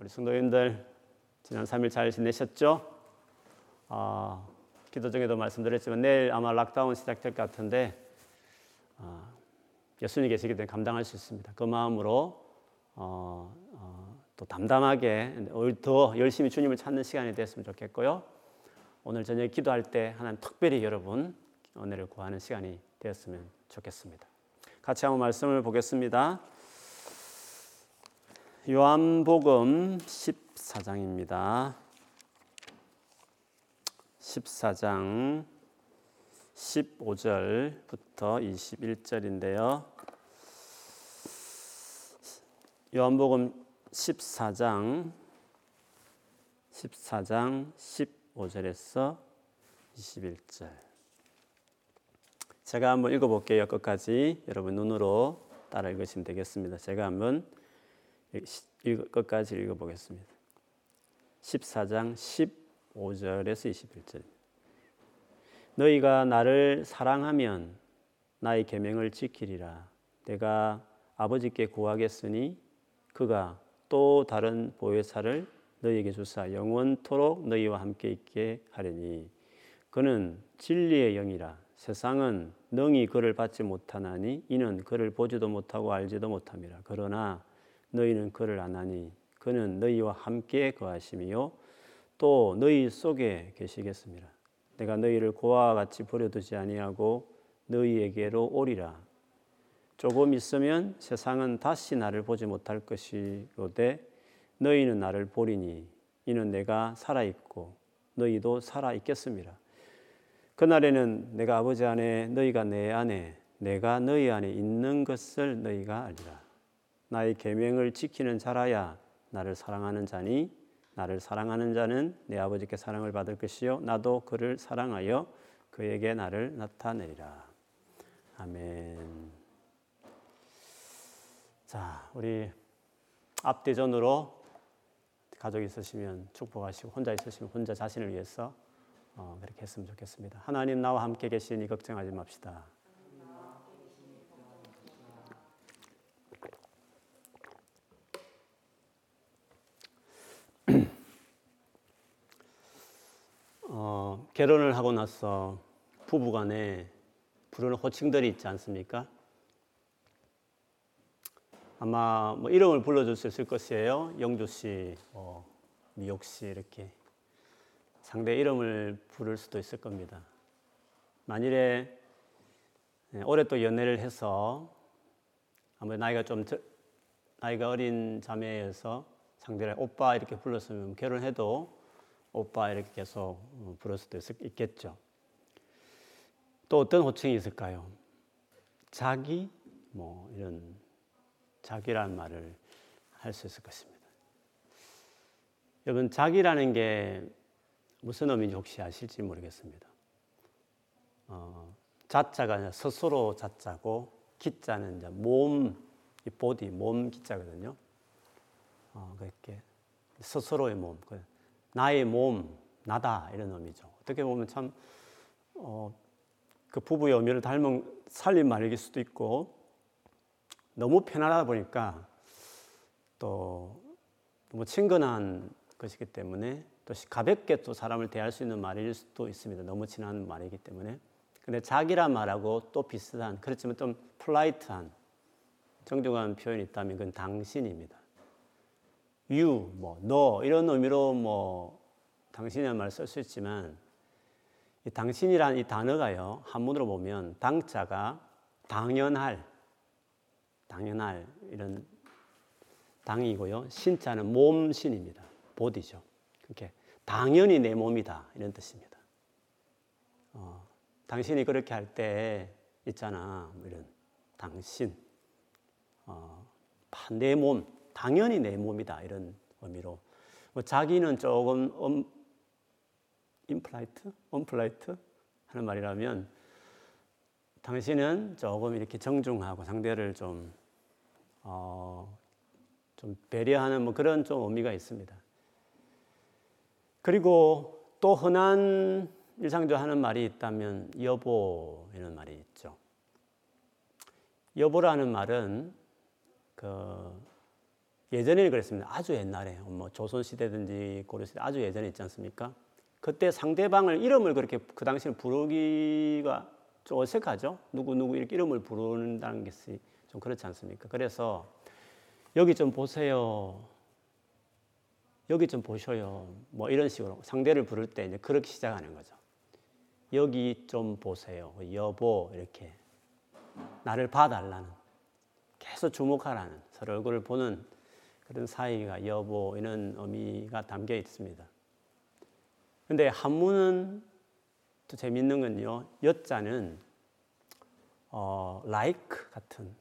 우리 성도님들 지난 3일 잘 지내셨죠? 어, 기도 중에도 말씀드렸지만 내일 아마 락다운 시작될 것 같은데 어, 예수님 계시기 때문에 감당할 수 있습니다. 그 마음으로 어, 어, 또 담담하게 더 열심히 주님을 찾는 시간이 됐으면 좋겠고요. 오늘 저녁 기도할 때 하나님 특별히 여러분 은혜를 구하는 시간이 되었으면 좋겠습니다. 같이 한번 말씀을 보겠습니다. 요한복음 14장입니다. 14장 15절부터 21절인데요. 요한복음 14장 14장 15절에서 21절. 제가 한번 읽어 볼게요. 끝까지 여러분 눈으로 따라 읽으시면 되겠습니다. 제가 한번 끝까지 읽어보겠습니다. 14장 15절에서 21절. 너희가 나를 사랑하면 나의 계명을 지키리라. 내가 아버지께 구하겠으니 그가 또 다른 보혜사를 너희에게 주사 영원토록 너희와 함께 있게 하리니 그는 진리의 영이라 세상은 능히 그를 받지 못하나니 이는 그를 보지도 못하고 알지도 못함이라 그러나 너희는 그를 아나니 그는 너희와 함께 거하심이요 또 너희 속에 계시겠습니다. 내가 너희를 고아와 같이 버려두지 아니하고 너희에게로 오리라. 조금 있으면 세상은 다시 나를 보지 못할 것이로되 너희는 나를 보리니 이는 내가 살아 있고 너희도 살아 있겠습니다. 그날에는 내가 아버지 안에 너희가 내 안에 내가 너희 안에 있는 것을 너희가 알리라. 나의 계명을 지키는 자라야 나를 사랑하는 자니 나를 사랑하는 자는 내 아버지께 사랑을 받을 것이요 나도 그를 사랑하여 그에게 나를 나타내리라. 아멘. 자, 우리 앞대전으로 가족 있으시면 축복하시고 혼자 있으시면 혼자 자신을 위해서 어, 그렇게 했으면 좋겠습니다. 하나님 나와 함께 계시니 걱정하지 맙시다. 어, 결혼을 하고 나서 부부 간에 부르는 호칭들이 있지 않습니까? 아마 뭐 이름을 불러줄 수 있을 것이에요. 영주 씨, 뭐 미옥 씨 이렇게 상대 이름을 부를 수도 있을 겁니다. 만일에 네, 올해 또 연애를 해서 아무래도 나이가 좀 나이가 어린 자매여서 상대를 오빠 이렇게 불렀으면 결혼해도 오빠 이렇게 계속 어, 부를 수도 있겠죠. 또 어떤 호칭이 있을까요? 자기 뭐 이런 자기라는 말을 할 수 있을 것입니다. 여러분 자기라는 게 무슨 의미인지 혹시 아실지 모르겠습니다. 어, 자자가 스스로 자자고 기자는 이제 몸, 보디, 몸 기자거든요. 어, 그렇게 스스로의 몸, 그 나의 몸, 나다 이런 의미죠. 어떻게 보면 참 어, 그 부부의 의미를 닮은 살린 말일 수도 있고 너무 편하다 보니까 또 너무 친근한 것이기 때문에 또 가볍게 또 사람을 대할 수 있는 말일 수도 있습니다. 너무 친한 말이기 때문에. 근데 자기란 말하고 또 비슷한 그렇지만 좀 polite한 정중한 표현이 있다면 그건 당신입니다. You, 뭐, 너 이런 의미로 뭐 당신이라는 말을 쓸 수 있지만 이 당신이란 이 단어가요 한문으로 보면 당자가 당연할, 당연할 이런 당이고요 신자는 몸신입니다. body죠. 이렇게 당연히 내 몸이다 이런 뜻입니다. 어, 당신이 그렇게 할 때 있잖아 뭐 이런 당신, 어, 내 몸, 당연히 내 몸이다 이런 의미로 뭐 자기는 조금 음, impolite, unpolite 하는 말이라면 당신은 조금 이렇게 정중하고 상대를 좀, 어, 좀 배려하는 뭐 그런 좀 의미가 있습니다. 그리고 또 흔한 일상적으로 하는 말이 있다면 여보 이런 말이 있죠. 여보라는 말은 그 예전에는 그랬습니다. 아주 옛날에 뭐 조선 시대든지 고려 시대 아주 예전에 있지 않습니까? 그때 상대방을 이름을 그렇게 그 당시에 부르기가 좀 어색하죠. 누구 누구 이렇게 이름을 부른다는 것이 좀 그렇지 않습니까? 그래서 여기 좀 보세요. 여기 좀 보셔요. 뭐 이런 식으로 상대를 부를 때 이제 그렇게 시작하는 거죠. 여기 좀 보세요. 여보 이렇게 나를 봐달라는 계속 주목하라는 서로 얼굴을 보는 그런 사이가 여보 이런 의미가 담겨 있습니다. 근데 한문은 또 재밌는 건요. 여자는 어, like 같은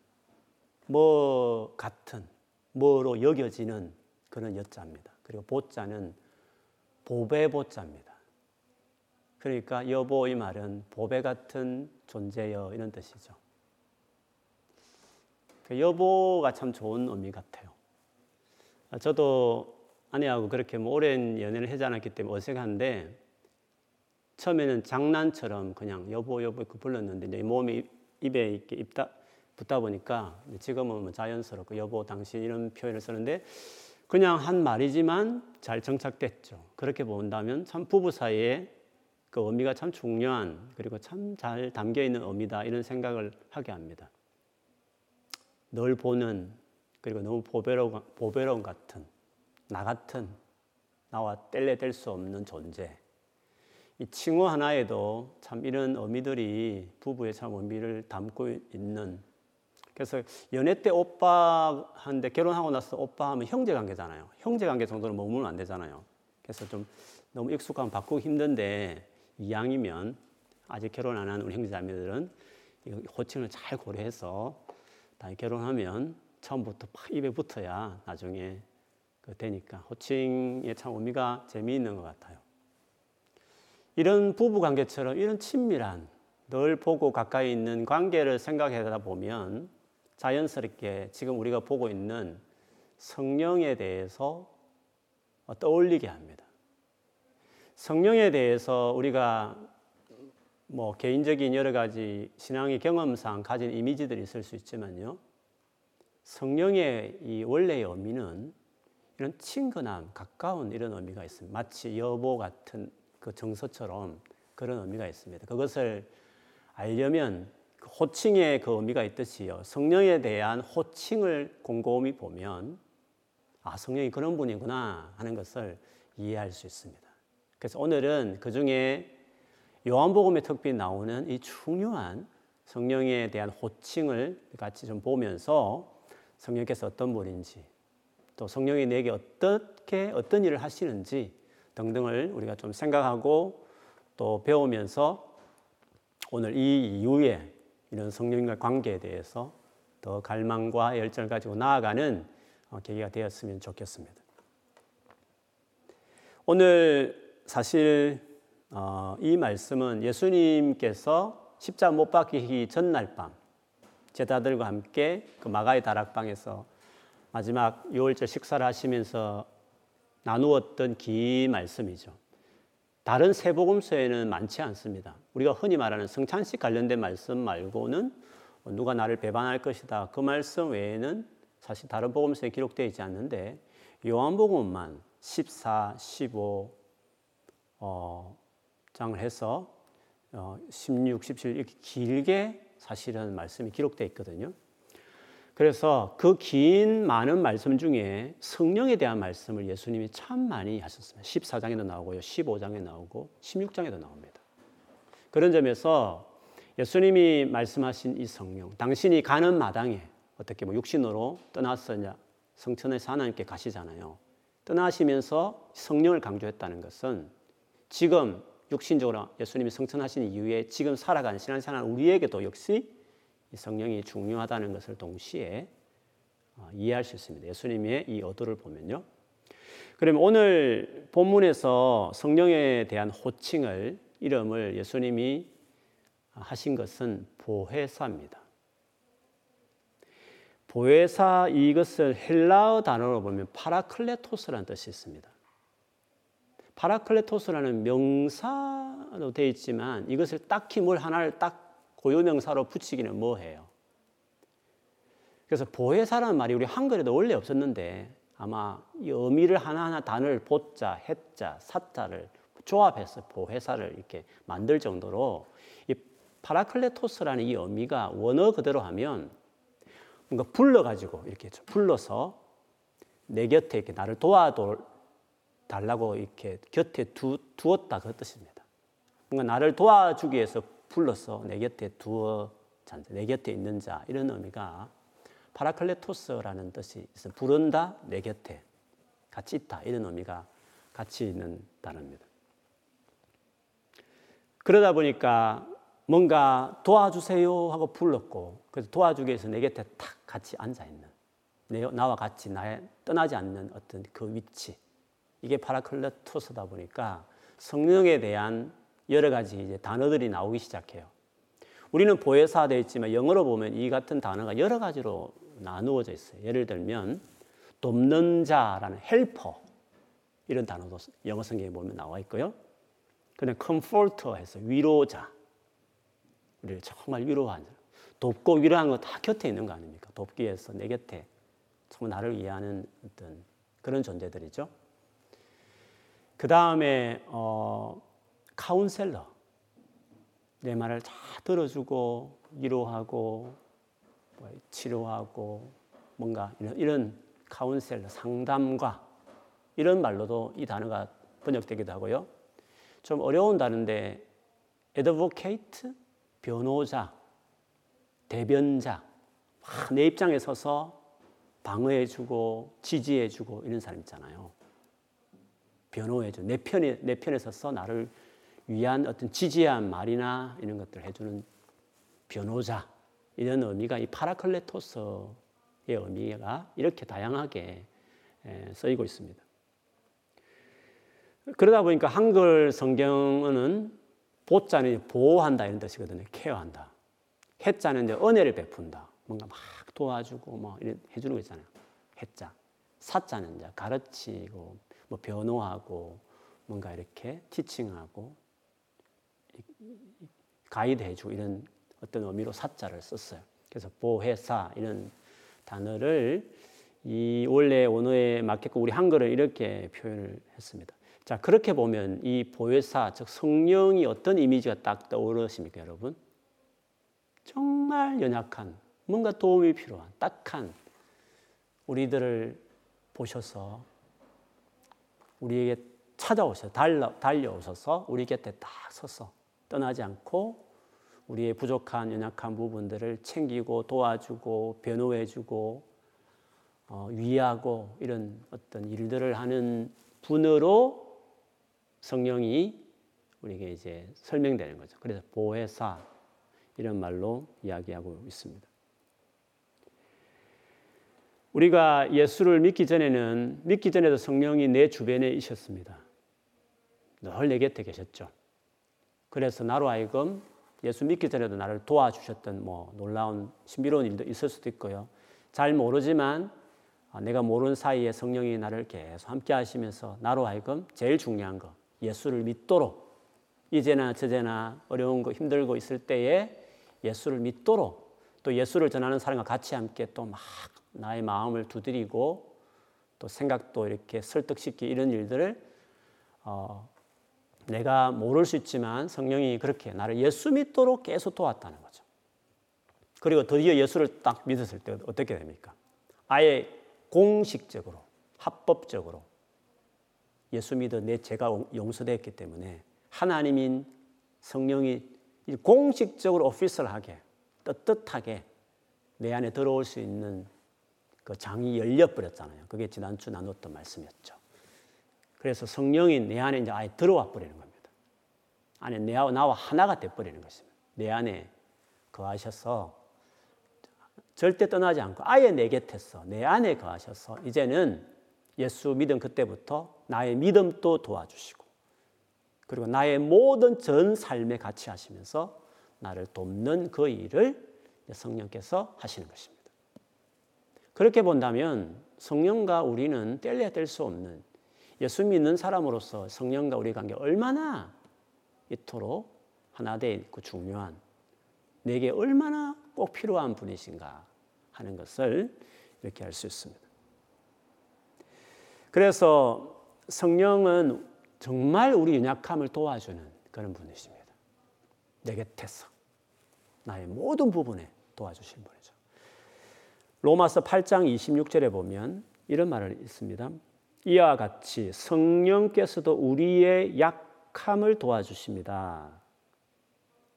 뭐 같은 뭐로 여겨지는 그런 여자입니다. 그리고 보자는 보배 보자입니다. 그러니까 여보 이 말은 보배 같은 존재여 이런 뜻이죠. 그 여보가 참 좋은 의미 같아요. 저도 아내하고 그렇게 뭐 오랜 연애를 하지 않았기 때문에 어색한데 처음에는 장난처럼 그냥 여보 여보 그 불렀는데 이제 몸이 입에 이렇게 입다 붙다 보니까 지금은 뭐 자연스럽고 여보 당신 이런 표현을 쓰는데 그냥 한 말이지만 잘 정착됐죠. 그렇게 본다면 참 부부 사이에 그 의미가 참 중요한 그리고 참 잘 담겨 있는 의미다 이런 생각을 하게 합니다. 널 보는 그리고 너무 보배로운, 보배로운 같은 나 같은 나와 뗄래 뗄 수 없는 존재. 이 칭호 하나에도 참 이런 의미들이 부부의 참 의미를 담고 있는 그래서 연애 때 오빠한테 결혼하고 나서 오빠 하면 형제 관계잖아요. 형제 관계 정도는 머물면 안 되잖아요. 그래서 좀 너무 익숙하면 바꾸기 힘든데 이왕이면 아직 결혼 안 한 우리 형제자매들은 호칭을 잘 고려해서 결혼하면 처음부터 팍 입에 붙어야 나중에 그 되니까 호칭의 참 의미가 재미있는 것 같아요. 이런 부부 관계처럼 이런 친밀한 늘 보고 가까이 있는 관계를 생각하다 보면 자연스럽게 지금 우리가 보고 있는 성령에 대해서 떠올리게 합니다. 성령에 대해서 우리가 뭐 개인적인 여러 가지 신앙의 경험상 가진 이미지들이 있을 수 있지만요. 성령의 이 원래의 의미는 이런 친근함, 가까운 이런 의미가 있습니다. 마치 여보 같은 그 정서처럼 그런 의미가 있습니다. 그것을 알려면 그 호칭의 그 의미가 있듯이요. 성령에 대한 호칭을 곰곰이 보면 아, 성령이 그런 분이구나 하는 것을 이해할 수 있습니다. 그래서 오늘은 그 중에 요한복음에 특별히 나오는 이 중요한 성령에 대한 호칭을 같이 좀 보면서 성령께서 어떤 분인지 또 성령이 내게 어떻게 어떤 일을 하시는지 등등을 우리가 좀 생각하고 또 배우면서 오늘 이 이후에 이런 성령과 관계에 대해서 더 갈망과 열정을 가지고 나아가는 어, 계기가 되었으면 좋겠습니다. 오늘 사실 어, 이 말씀은 예수님께서 십자 못 박히기 전날 밤 제자들과 함께 그 마가의 다락방에서 마지막 유월절 식사를 하시면서 나누었던 긴 말씀이죠. 다른 세복음서에는 많지 않습니다. 우리가 흔히 말하는 성찬식 관련된 말씀 말고는 누가 나를 배반할 것이다. 그 말씀 외에는 사실 다른 복음서에 기록되어 있지 않는데 요한복음만 14, 15 어, 장을 해서 어, 16, 17 이렇게 길게 사실은 말씀이 기록되어 있거든요. 그래서 그 긴 많은 말씀 중에 성령에 대한 말씀을 예수님이 참 많이 하셨습니다. 14장에도 나오고요. 15장에 나오고 16장에도 나옵니다. 그런 점에서 예수님이 말씀하신 이 성령, 당신이 가는 마당에 어떻게 뭐 육신으로 이제 성천에서 하나님께 가시잖아요. 떠나시면서 성령을 강조했다는 것은 지금 육신적으로 예수님이 성천하신 이후에 지금 살아가는 신앙생활 우리에게도 역시 성령이 중요하다는 것을 동시에 어, 이해할 수 있습니다. 예수님의 이 어도를 보면요. 그러면 오늘 본문에서 성령에 대한 호칭을 이름을 예수님이 하신 것은 보혜사입니다. 보혜사 이것을 헬라어 단어로 보면 파라클레토스라는 뜻이 있습니다. 파라클레토스라는 명사로 되어 있지만 이것을 딱히 뭘 하나를 딱 고유명사로 붙이기는 뭐해요. 그래서 보혜사라는 말이 우리 한글에도 원래 없었는데 아마 이 의미를 하나하나 단어를 보자, 혜자, 사자를 조합해서 보혜사를 이렇게 만들 정도로 이 파라클레토스라는 이 의미가 원어 그대로 하면 뭔가 불러가지고 이렇게 불러서 내 곁에 이렇게 나를 도와도 달라고 이렇게 곁에 두, 두었다 그 뜻입니다. 뭔가 나를 도와주기 위해서 불러서 내 곁에 두어 내 곁에 있는 자 이런 의미가 파라클레토스라는 뜻이 있어 부른다 내 곁에 같이 있다 이런 의미가 같이 있는 단어입니다. 그러다 보니까 뭔가 도와주세요 하고 불렀고 그래서 도와주기 위해서 내 곁에 탁 같이 앉아 있는 나와 같이 나의 떠나지 않는 어떤 그 위치 이게 파라클레토스다 보니까 성령에 대한 여러 가지 이제 단어들이 나오기 시작해요. 우리는 보혜사 되어 있지만 영어로 보면 이 같은 단어가 여러 가지로 나누어져 있어요. 예를 들면 돕는 자라는 helper 이런 단어도 영어 성경에 보면 나와 있고요. 그다음 comforter 해서 위로자. 우리를 정말 위로하는 돕고 위로하는 거 다 곁에 있는 거 아닙니까? 돕기 위해서 내 곁에 정말 나를 위하는 어떤 그런 존재들이죠. 그 다음에 어, counselor 내 말을 다 들어주고 위로하고 뭐 치료하고 뭔가 이런, 이런 카운셀러 상담과 이런 말로도 이 단어가 번역되기도 하고요. 좀 어려운 단어인데 advocate 변호자 대변자 내 입장에 서서 방어해주고 지지해주고 이런 사람 있잖아요. 변호해줘. 내 편에, 내 편에 서서 나를 위한 어떤 지지한 말이나 이런 것들을 해주는 변호자. 이런 의미가 이 파라클레토스의 의미가 이렇게 다양하게 쓰이고 있습니다. 그러다 보니까 한글 성경은 보자는 보호한다 이런 뜻이거든요. 케어한다. 해자는 이제 은혜를 베푼다. 뭔가 막 도와주고 뭐 이런 해주는 거 있잖아요. 해자. 사자는 이제 가르치고 뭐 변호하고 뭔가 이렇게 티칭하고 가이드 해주고 이런 어떤 의미로 사자를 썼어요. 그래서 보혜사 이런 단어를 이 원래 원어에 맞게끔 우리 한글은 이렇게 표현을 했습니다. 자 그렇게 보면 이 보혜사 즉 성령이 어떤 이미지가 딱 떠오르십니까, 여러분? 정말 연약한 뭔가 도움이 필요한 딱한 우리들을 보셔서 우리에게 찾아오셔서 달려, 달려오셔서 우리 곁에 딱 서서 떠나지 않고 우리의 부족한 연약한 부분들을 챙기고 도와주고 변호해주고 어, 위하고 이런 어떤 일들을 하는 분으로 성령이 우리에게 이제 설명되는 거죠. 그래서 보혜사 이런 말로 이야기하고 있습니다. 우리가 예수를 믿기 전에는 믿기 전에도 성령이 내 주변에 있었습니다. 늘 내 곁에 계셨죠. 그래서 나로 하여금 예수 믿기 전에도 나를 도와주셨던 뭐 놀라운 신비로운 일도 있을 수도 있고요. 잘 모르지만 아, 내가 모르는 사이에 성령이 나를 계속 함께 하시면서 나로 하여금 제일 중요한 거 예수를 믿도록 이제나 저제나 어려운 거 힘들고 있을 때에 예수를 믿도록 또 예수를 전하는 사람과 같이 함께 또 막 나의 마음을 두드리고 또 생각도 이렇게 설득시키 이런 일들을 어, 내가 모를 수 있지만 성령이 그렇게 나를 예수 믿도록 계속 도왔다는 거죠. 그리고 드디어 예수를 딱 믿었을 때 어떻게 됩니까? 아예 공식적으로, 합법적으로 예수 믿어 내 죄가 용서됐기 때문에 하나님인 성령이 공식적으로 오피셜하게 떳떳하게 내 안에 들어올 수 있는 그 장이 열려버렸잖아요. 그게 지난주 나눴던 말씀이었죠. 그래서 성령이 내 안에 이제 아예 들어와 버리는 겁니다. 안에 내, 나와 하나가 돼 버리는 것입니다. 내 안에 거하셔서 절대 떠나지 않고 아예 내 곁에서 내 안에 거하셔서 이제는 예수 믿음 그때부터 나의 믿음도 도와주시고 그리고 나의 모든 전 삶에 같이 하시면서 나를 돕는 그 일을 성령께서 하시는 것입니다. 그렇게 본다면 성령과 우리는 뗄래야 뗄 수 없는 예수 믿는 사람으로서 성령과 우리 관계 얼마나 이토록 하나 되 있고 중요한 내게 얼마나 꼭 필요한 분이신가 하는 것을 이렇게 알 수 있습니다. 그래서 성령은 정말 우리 연약함을 도와주는 그런 분이십니다. 내 곁에서 나의 모든 부분에 도와주실 분이죠. 로마서 8장 26절에 보면 이런 말을 있습니다. 이와 같이 성령께서도 우리의 약함을 도와주십니다.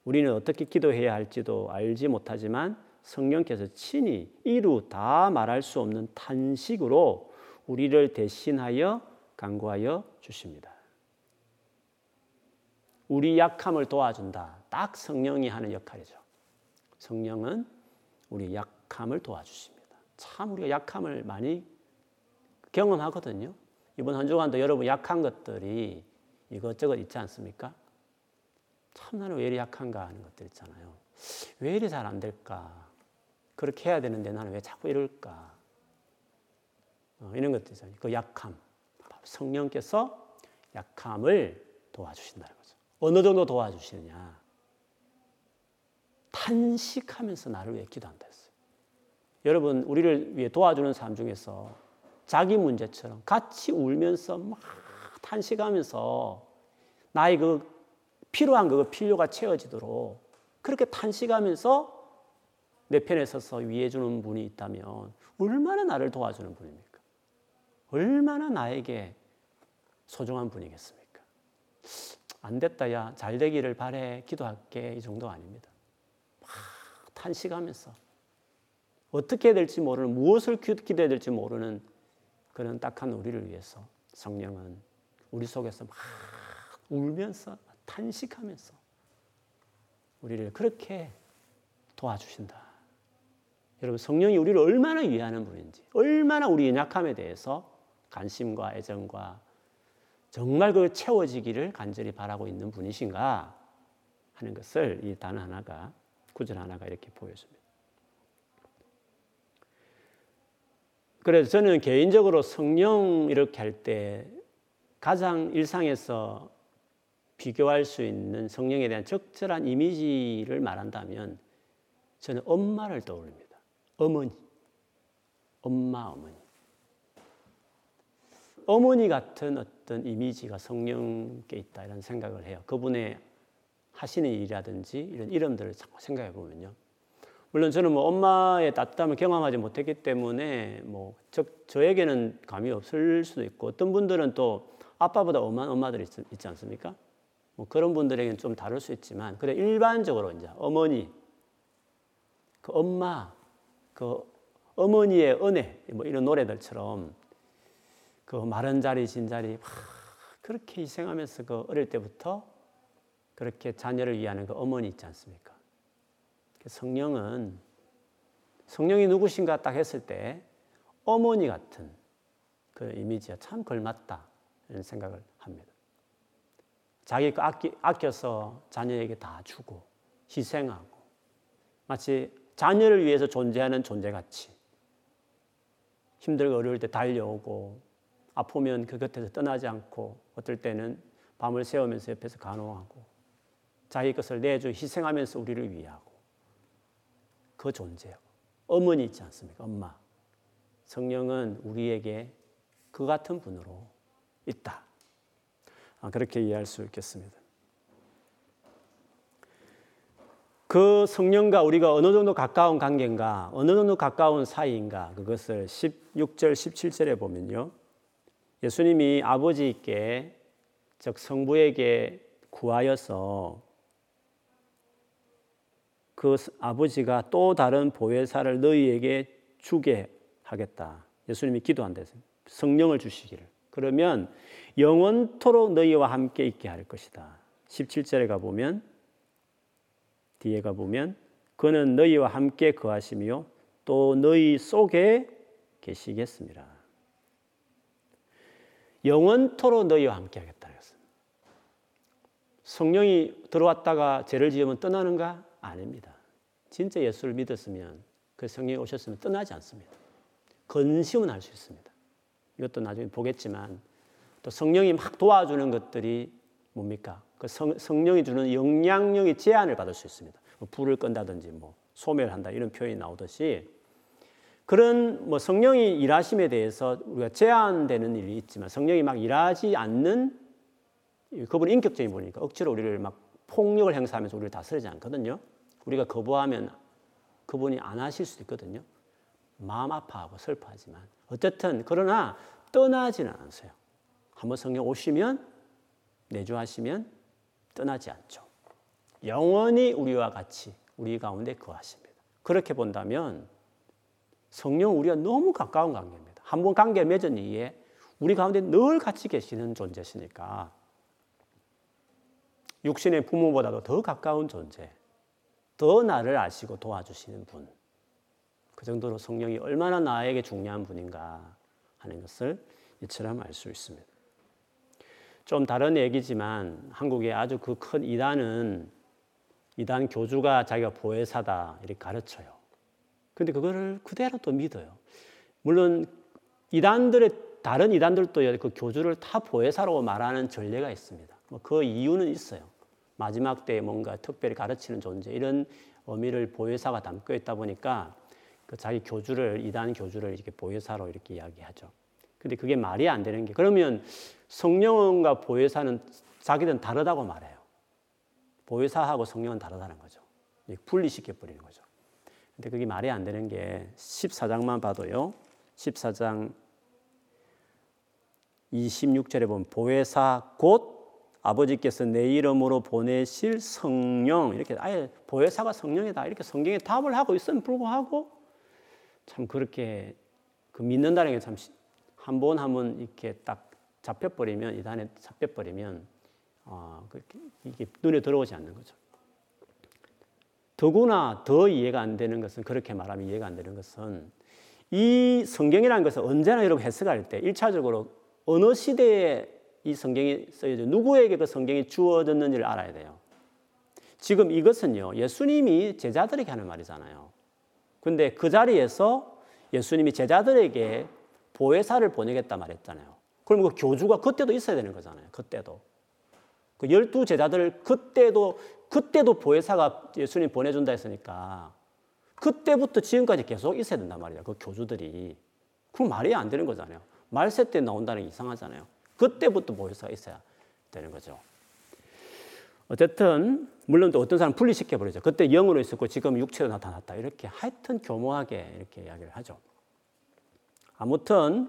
우리는 어떻게 기도해야 할지도 알지 못하지만 성령께서 친히 이루 다 말할 수 없는 탄식으로 우리를 대신하여 간구하여 주십니다. 우리 약함을 도와준다. 딱 성령이 하는 역할이죠. 성령은 우리 약 함을 도와주십니다. 참 우리가 약함을 많이 경험하거든요. 이번 한 주간도 여러분 약한 것들이 이것저것 있지 않습니까? 참 나는 왜 이리 약한가 하는 것들 있잖아요. 왜 이리 잘 안 될까? 그렇게 해야 되는데 나는 왜 자꾸 이럴까? 어, 이런 것들 있잖아요. 그 약함. 성령께서 약함을 도와주신다는 거죠. 어느 정도 도와주시느냐? 탄식하면서 나를 위해 기도한다. 여러분, 우리를 위해 도와주는 사람 중에서 자기 문제처럼 같이 울면서 막 탄식하면서 나의 그 필요한 그 필요가 채워지도록 그렇게 탄식하면서 내 편에 서서 위해주는 분이 있다면 얼마나 나를 도와주는 분입니까? 얼마나 나에게 소중한 분이겠습니까? 안 됐다, 야. 잘 되기를 바래. 기도할게. 이 정도 아닙니다. 막 탄식하면서 어떻게 해야 될지 모르는, 무엇을 기도해야 될지 모르는 그런 딱한 우리를 위해서 성령은 우리 속에서 막 울면서 탄식하면서 우리를 그렇게 도와주신다. 여러분 성령이 우리를 얼마나 위하는 분인지, 얼마나 우리 연약함에 대해서 관심과 애정과 정말 그 채워지기를 간절히 바라고 있는 분이신가 하는 것을 이 단어 하나가 구절 하나가 이렇게 보여줍니다. 그래서 저는 개인적으로 성령 이렇게 할 때 가장 일상에서 비교할 수 있는 성령에 대한 적절한 이미지를 말한다면 저는 엄마를 떠올립니다. 어머니. 엄마, 어머니. 어머니 같은 어떤 이미지가 성령께 있다 이런 생각을 해요. 그분의 하시는 일이라든지 이런 이름들을 생각해 보면요. 물론 저는 뭐 엄마의 따뜻함을 경험하지 못했기 때문에 뭐 저, 저에게는 감이 없을 수도 있고 어떤 분들은 또 아빠보다 엄한 엄마들이 있, 있지 않습니까? 뭐 그런 분들에게는 좀 다를 수 있지만 그래 일반적으로 이제 어머니 그 엄마 그 어머니의 은혜 뭐 이런 노래들처럼 그 마른 자리 진 자리 막 그렇게 희생하면서 그 어릴 때부터 그렇게 자녀를 위하는 그 어머니 있지 않습니까? 성령은 성령이 누구신가 딱 했을 때 어머니 같은 그 이미지가 참 걸맞다 이런 생각을 합니다. 자기 거 아껴서 자녀에게 다 주고 희생하고 마치 자녀를 위해서 존재하는 존재같이 힘들고 어려울 때 달려오고 아프면 그 곁에서 떠나지 않고 어떨 때는 밤을 새우면서 옆에서 간호하고 자기 것을 내주 희생하면서 우리를 위하고 그 존재요. 어머니 있지 않습니까? 엄마. 성령은 우리에게 그 같은 분으로 있다. 아, 그렇게 이해할 수 있겠습니다. 그 성령과 우리가 어느 정도 가까운 관계인가, 어느 정도 가까운 사이인가, 그것을 16절, 17절에 보면요. 예수님이 아버지께, 즉 성부에게 구하여서 그 아버지가 또 다른 보혜사를 너희에게 주게 하겠다. 예수님이 기도한다. 성령을 주시기를. 그러면 영원토록 너희와 함께 있게 할 것이다. 17절에 가보면 뒤에 가보면 그는 너희와 함께 거하시며 또 너희 속에 계시겠습니다. 영원토록 너희와 함께 하겠다. 성령이 들어왔다가 죄를 지으면 떠나는가? 아닙니다. 진짜 예수를 믿었으면 그 성령이 오셨으면 떠나지 않습니다. 건심은 할 수 있습니다. 이것도 나중에 보겠지만 또 성령이 막 도와주는 것들이 뭡니까? 그 성, 성령이 주는 영향력의 제한을 받을 수 있습니다. 뭐 불을 끈다든지 뭐 소멸한다 이런 표현이 나오듯이 그런 뭐 성령이 일하심에 대해서 우리가 제한되는 일이 있지만 성령이 막 일하지 않는 그분이 인격적인 분이니까 억지로 우리를 막 폭력을 행사하면서 우리를 다스리지 않거든요. 우리가 거부하면 그분이 안 하실 수도 있거든요. 마음 아파하고 슬퍼하지만 어쨌든 그러나 떠나지는 않으세요. 한번 성령 오시면 내주하시면 떠나지 않죠. 영원히 우리와 같이 우리 가운데 거하십니다. 그렇게 본다면 성령 우리가 너무 가까운 관계입니다. 한 번 관계 맺은 이후에 우리 가운데 늘 같이 계시는 존재시니까 육신의 부모보다도 더 가까운 존재, 더 나를 아시고 도와주시는 분. 그 정도로 성령이 얼마나 나에게 중요한 분인가 하는 것을 이처럼 알 수 있습니다. 좀 다른 얘기지만 한국의 아주 그 큰 이단은 이단 교주가 자기가 보혜사다 이렇게 가르쳐요. 근데 그거를 그대로 또 믿어요. 물론 이단들의 다른 이단들도 그 교주를 타 보혜사로 말하는 전례가 있습니다. 뭐 그 이유는 있어요. 마지막 때에 뭔가 특별히 가르치는 존재 이런 의미를 보혜사가 담고 있다 보니까 그 자기 교주를 이단 교주를 이렇게 보혜사로 이렇게 이야기하죠. 근데 그게 말이 안 되는 게 그러면 성령과 보혜사는 자기들은 다르다고 말해요. 보혜사하고 성령은 다르다는 거죠. 분리시켜 버리는 거죠. 근데 그게 말이 안 되는 게 14장만 봐도요. 14장 26절에 보면 보혜사 곧 아버지께서 내 이름으로 보내실 성령 이렇게 아예 보혜사가 성령이다 이렇게 성경에 답을 하고 있음 불구하고 참 그렇게 그 믿는다는 게 참 한번한번 이렇게 딱 잡혀버리면 이단에 잡혀버리면 어, 이게 눈에 들어오지 않는 거죠. 더구나 더 이해가 안 되는 것은 그렇게 말하면 이해가 안 되는 것은 이 성경이라는 것은 언제나 여러분 해석할 때 1차적으로 어느 시대에 이 성경이 써져 누구에게 그 성경이 주어졌는지를 알아야 돼요. 지금 이것은요 예수님이 제자들에게 하는 말이잖아요. 근데 그 자리에서 예수님이 제자들에게 보혜사를 보내겠다 말했잖아요. 그럼 그 교주가 그때도 있어야 되는 거잖아요. 그때도. 그 열두 제자들 그때도 그때도 보혜사가 예수님 보내준다 했으니까 그때부터 지금까지 계속 있어야 된단 말이야. 그 교주들이. 그럼 말이 안 되는 거잖아요. 말세 때 나온다는 게 이상하잖아요. 그때부터 보혜사가 있어야 되는 거죠. 어쨌든 물론 또 어떤 사람 분리시켜 버리죠. 그때 영으로 있었고 지금 육체로 나타났다. 이렇게 하여튼 교모하게 이렇게 이야기를 하죠. 아무튼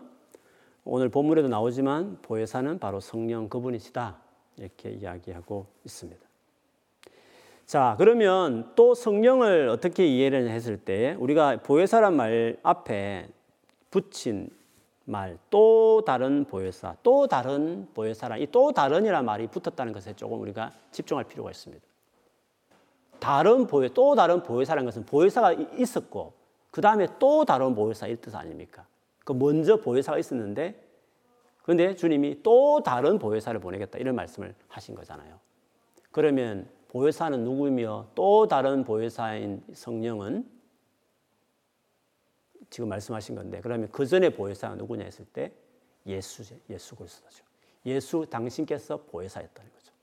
오늘 본문에도 나오지만 보혜사는 바로 성령 그분이시다. 이렇게 이야기하고 있습니다. 자, 그러면 또 성령을 어떻게 이해를 했을 때 우리가 보혜사란 말 앞에 붙인 말, 또 다른 보혜사, 또 다른 보혜사라 이또 다른이란 말이 붙었다는 것에 조금 우리가 집중할 필요가 있습니다. 다른 보혜, 또 다른 보혜사라는 것은 보혜사가 있었고 그 다음에 또 다른 보혜사일 뜻 아닙니까? 그 먼저 보혜사가 있었는데 그런데 주님이 또 다른 보혜사를 보내겠다 이런 말씀을 하신 거잖아요. 그러면 보혜사는 누구이며 또 다른 보혜사인 성령은 지금 말씀하신 건데 그러면 그 전에 보혜사가 누구냐 했을 때 예수 예수 그리스도죠. 예수 당신께서 보혜사였다는 거죠.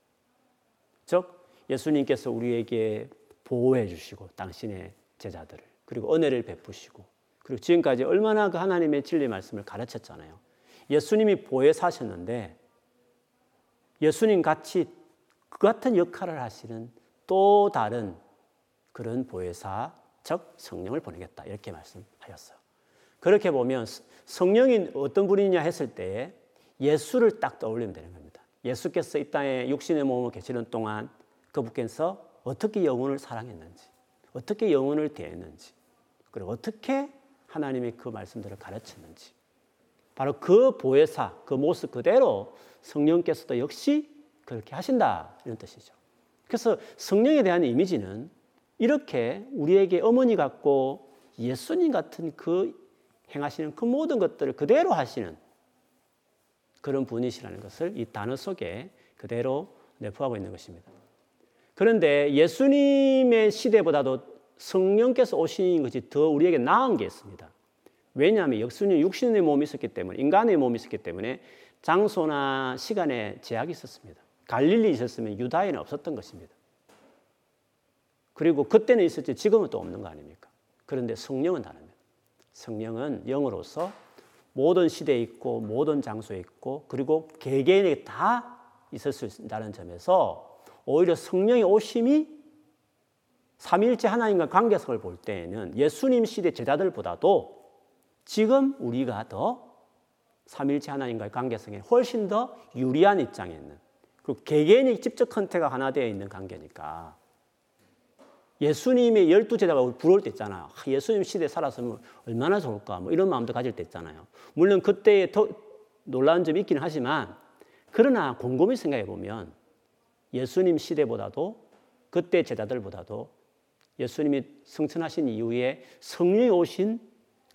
즉 예수님께서 우리에게 보호해 주시고 당신의 제자들을 그리고 은혜를 베푸시고 그리고 지금까지 얼마나 그 하나님의 진리 말씀을 가르쳤잖아요. 예수님이 보혜사셨는데 예수님 같이 그 같은 역할을 하시는 또 다른 그런 보혜사 즉 성령을 보내겠다 이렇게 말씀하셨어요. 그렇게 보면 성령이 어떤 분이냐 했을 때 예수를 딱 떠올리면 되는 겁니다. 예수께서 이 땅에 육신의 몸으로 계시는 동안 그분께서 어떻게 영혼을 사랑했는지, 어떻게 영혼을 대했는지, 그리고 어떻게 하나님의 그 말씀들을 가르쳤는지, 바로 그 보혜사, 그 모습 그대로 성령께서도 역시 그렇게 하신다 이런 뜻이죠. 그래서 성령에 대한 이미지는 이렇게 우리에게 어머니 같고 예수님 같은 그 행하시는 그 모든 것들을 그대로 하시는 그런 분이시라는 것을 이 단어 속에 그대로 내포하고 있는 것입니다. 그런데 예수님의 시대보다도 성령께서 오신 것이 더 우리에게 나은 게 있습니다. 왜냐하면 예수님 육신의 몸이 있었기 때문에 인간의 몸이 있었기 때문에 장소나 시간에 제약이 있었습니다. 갈릴리 있었으면 유다에는 없었던 것입니다. 그리고 그때는 있었지 지금은 또 없는 거 아닙니까? 그런데 성령은 다릅니다. 성령은 영으로서 모든 시대에 있고 모든 장소에 있고 그리고 개개인에게 다 있을 수 있다는 점에서 오히려 성령의 오심이 삼일째 하나님과 관계성을 볼 때에는 예수님 시대 제자들보다도 지금 우리가 더 삼일째 하나님과의 관계성에 훨씬 더 유리한 입장에 있는 그리고 개개인이 직접 컨택가 하나 되어 있는 관계니까 예수님의 열두 제자가 부러울 때 있잖아요. 아, 예수님 시대에 살았으면 얼마나 좋을까 뭐 이런 마음도 가질 때 있잖아요. 물론 그때에 더 놀라운 점이 있기는 하지만 그러나 곰곰이 생각해 보면 예수님 시대보다도 그때 제자들보다도 예수님이 성천하신 이후에 성령이 오신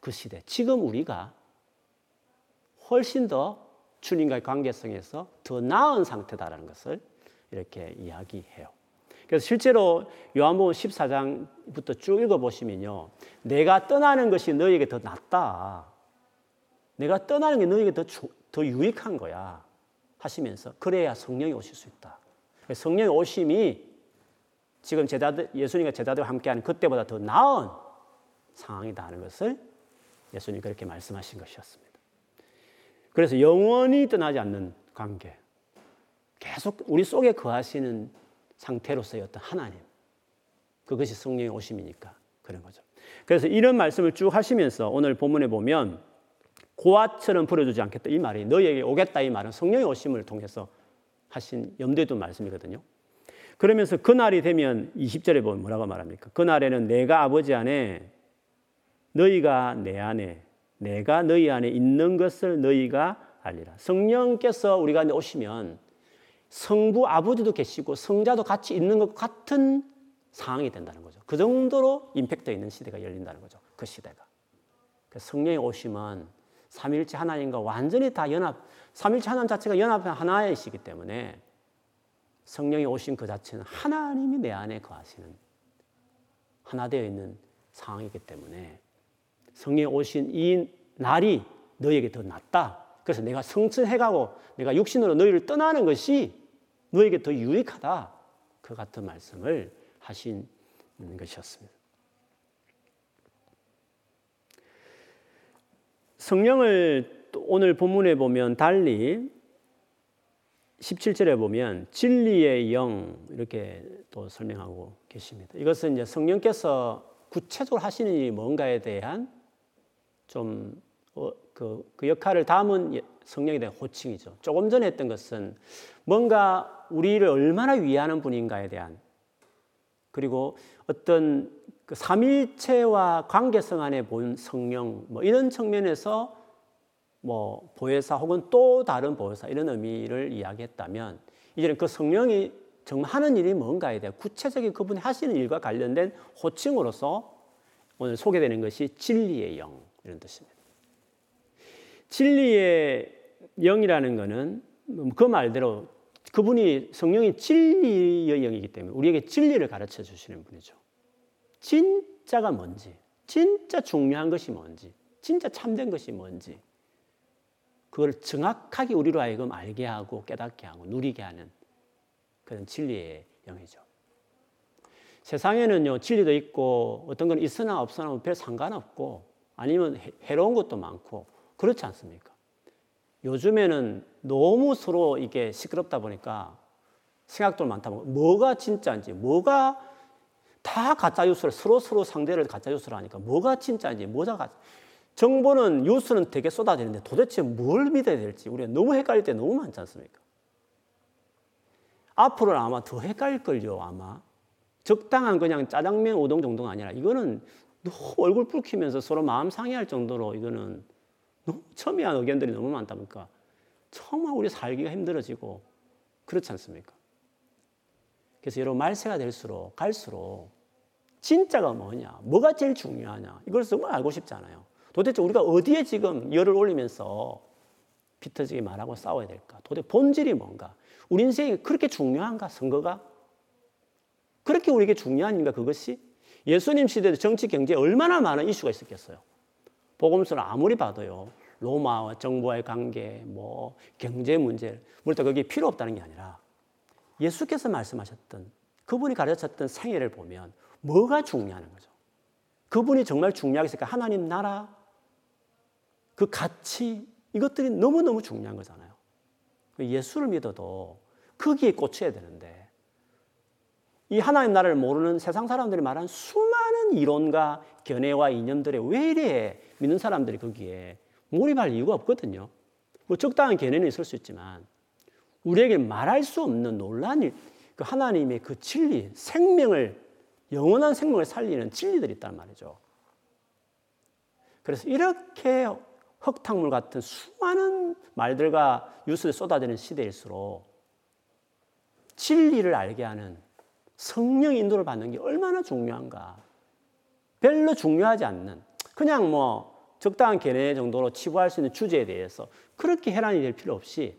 그 시대, 지금 우리가 훨씬 더 주님과의 관계성에서 더 나은 상태다라는 것을 이렇게 이야기해요. 그래서 실제로 요한복음 14장부터 쭉 읽어보시면요. 내가 떠나는 것이 너에게 더 낫다. 내가 떠나는 게 너에게 더, 더 유익한 거야. 하시면서 그래야 성령이 오실 수 있다. 성령의 오심이 지금 제자들, 예수님과 제자들과 함께하는 그때보다 더 나은 상황이다 하는 것을 예수님 그렇게 말씀하신 것이었습니다. 그래서 영원히 떠나지 않는 관계. 계속 우리 속에 거하시는 상태로서의 어떤 하나님. 그것이 성령의 오심이니까 그런 거죠. 그래서 이런 말씀을 쭉 하시면서 오늘 본문에 보면 고아처럼 부려주지 않겠다 이 말이 너희에게 오겠다 이 말은 성령의 오심을 통해서 하신 염두에 둔 말씀이거든요. 그러면서 그날이 되면 20절에 보면 뭐라고 말합니까? 그날에는 내가 아버지 안에 너희가 내 안에 내가 너희 안에 있는 것을 너희가 알리라. 성령께서 우리가 오시면 성부 아버지도 계시고 성자도 같이 있는 것 같은 상황이 된다는 거죠. 그 정도로 임팩트 있는 시대가 열린다는 거죠. 그 시대가. 그 성령이 오시면 삼일째 하나님과 완전히 다 연합, 삼일째 하나님 자체가 연합한 하나이시기 때문에 성령이 오신 그 자체는 하나님이 내 안에 거하시는 하나 되어 있는 상황이기 때문에 성령이 오신 이 날이 너에게 더 낫다. 그래서 내가 성천해가고 내가 육신으로 너희를 떠나는 것이 너에게 더 유익하다. 그 같은 말씀을 하신 것이었습니다. 성령을 오늘 본문에 보면 달리 17절에 보면 진리의 영 이렇게 또 설명하고 계십니다. 이것은 이제 성령께서 구체적으로 하시는 일이 뭔가에 대한 좀 어, 그, 그 역할을 담은 예, 성령에 대한 호칭이죠. 조금 전에 했던 것은 뭔가 우리를 얼마나 위하는 분인가에 대한 그리고 어떤 그 삼일체와 관계성 안에 본 성령 뭐 이런 측면에서 뭐 보혜사 혹은 또 다른 보혜사 이런 의미를 이야기했다면 이제는 그 성령이 정말 하는 일이 뭔가에 대한 구체적인 그분이 하시는 일과 관련된 호칭으로서 오늘 소개되는 것이 진리의 영 이런 뜻입니다. 진리의 영이라는 것은 그 말대로 그분이 성령이 진리의 영이기 때문에 우리에게 진리를 가르쳐 주시는 분이죠. 진짜가 뭔지, 진짜 중요한 것이 뭔지, 진짜 참된 것이 뭔지, 그걸 정확하게 우리로 하여금 알게 하고 깨닫게 하고 누리게 하는 그런 진리의 영이죠. 세상에는요, 진리도 있고 어떤 건 있으나 없으나 별 상관없고 아니면 해로운 것도 많고 그렇지 않습니까? 요즘에는 너무 서로 이게 시끄럽다 보니까 생각도 많다 보니까 뭐가 진짜인지 뭐가 다 가짜 뉴스를 서로 서로 상대를 가짜 뉴스를 하니까 뭐가 진짜인지 뭐가 가짜 정보는 뉴스는 되게 쏟아지는데 도대체 뭘 믿어야 될지 우리가 너무 헷갈릴 때 너무 많지 않습니까? 앞으로는 아마 더 헷갈릴걸요 아마 적당한 그냥 짜장면 우동 정도가 아니라 이거는 너무 얼굴 붉히면서 서로 마음 상해할 정도로 이거는 너무 첨예한 의견들이 너무 많다 보니까 정말 우리 살기가 힘들어지고 그렇지 않습니까? 그래서 여러분 말세가 될수록 갈수록 진짜가 뭐냐, 뭐가 제일 중요하냐 이걸 정말 알고 싶잖아요. 도대체 우리가 어디에 지금 열을 올리면서 비터지게 말하고 싸워야 될까? 도대체 본질이 뭔가? 우리 인생이 그렇게 중요한가? 선거가? 그렇게 우리에게 중요한가 그것이? 예수님 시대도 정치 경제에 얼마나 많은 이슈가 있었겠어요. 복음서를 아무리 봐도요. 로마와 정부와의 관계, 뭐 경제 문제, 물론 그게 필요 없다는 게 아니라 예수께서 말씀하셨던 그분이 가르쳤던 생애를 보면 뭐가 중요한 거죠. 그분이 정말 생각 하나님 나라, 그 가치 이것들이 너무너무 중요한 거잖아요. 예수를 믿어도 거기에 꽂혀야 되는데 이 하나님 나라를 모르는 세상 사람들이 말하는 수많은 이론과 견해와 이념들에 왜 이래 믿는 사람들이 거기에 몰입할 이유가 없거든요. 뭐 적당한 견해는 있을 수 있지만 우리에게 말할 수 없는 논란이 그 하나님의 그 진리, 생명을 영원한 생명을 살리는 진리들이 있단 말이죠. 그래서 이렇게 흙탕물 같은 수많은 말들과 뉴스에 쏟아지는 시대일수록 진리를 알게 하는 성령 인도를 받는 게 얼마나 중요한가. 별로 중요하지 않는 그냥 뭐 적당한 견해 정도로 치부할 수 있는 주제에 대해서 그렇게 해란이 될 필요 없이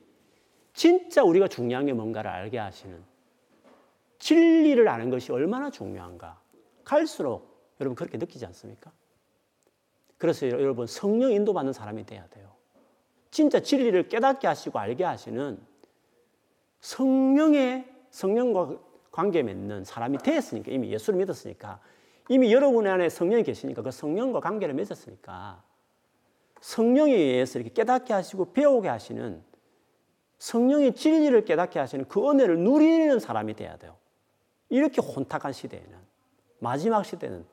진짜 우리가 중요한 게 뭔가를 알게 하시는 진리를 아는 것이 얼마나 중요한가. 갈수록 여러분 그렇게 느끼지 않습니까? 그래서 여러분 성령 인도받는 사람이 돼야 돼요. 진짜 진리를 깨닫게 하시고 알게 하시는 성령의 성령과 관계 맺는 사람이 되었으니까 이미 예수를 믿었으니까 이미 여러분 안에 성령이 계시니까 그 성령과 관계를 맺었으니까 성령에 의해서 이렇게 깨닫게 하시고 배우게 하시는 성령의 진리를 깨닫게 하시는 그 은혜를 누리는 사람이 돼야 돼요. 이렇게 혼탁한 시대에는 마지막 시대는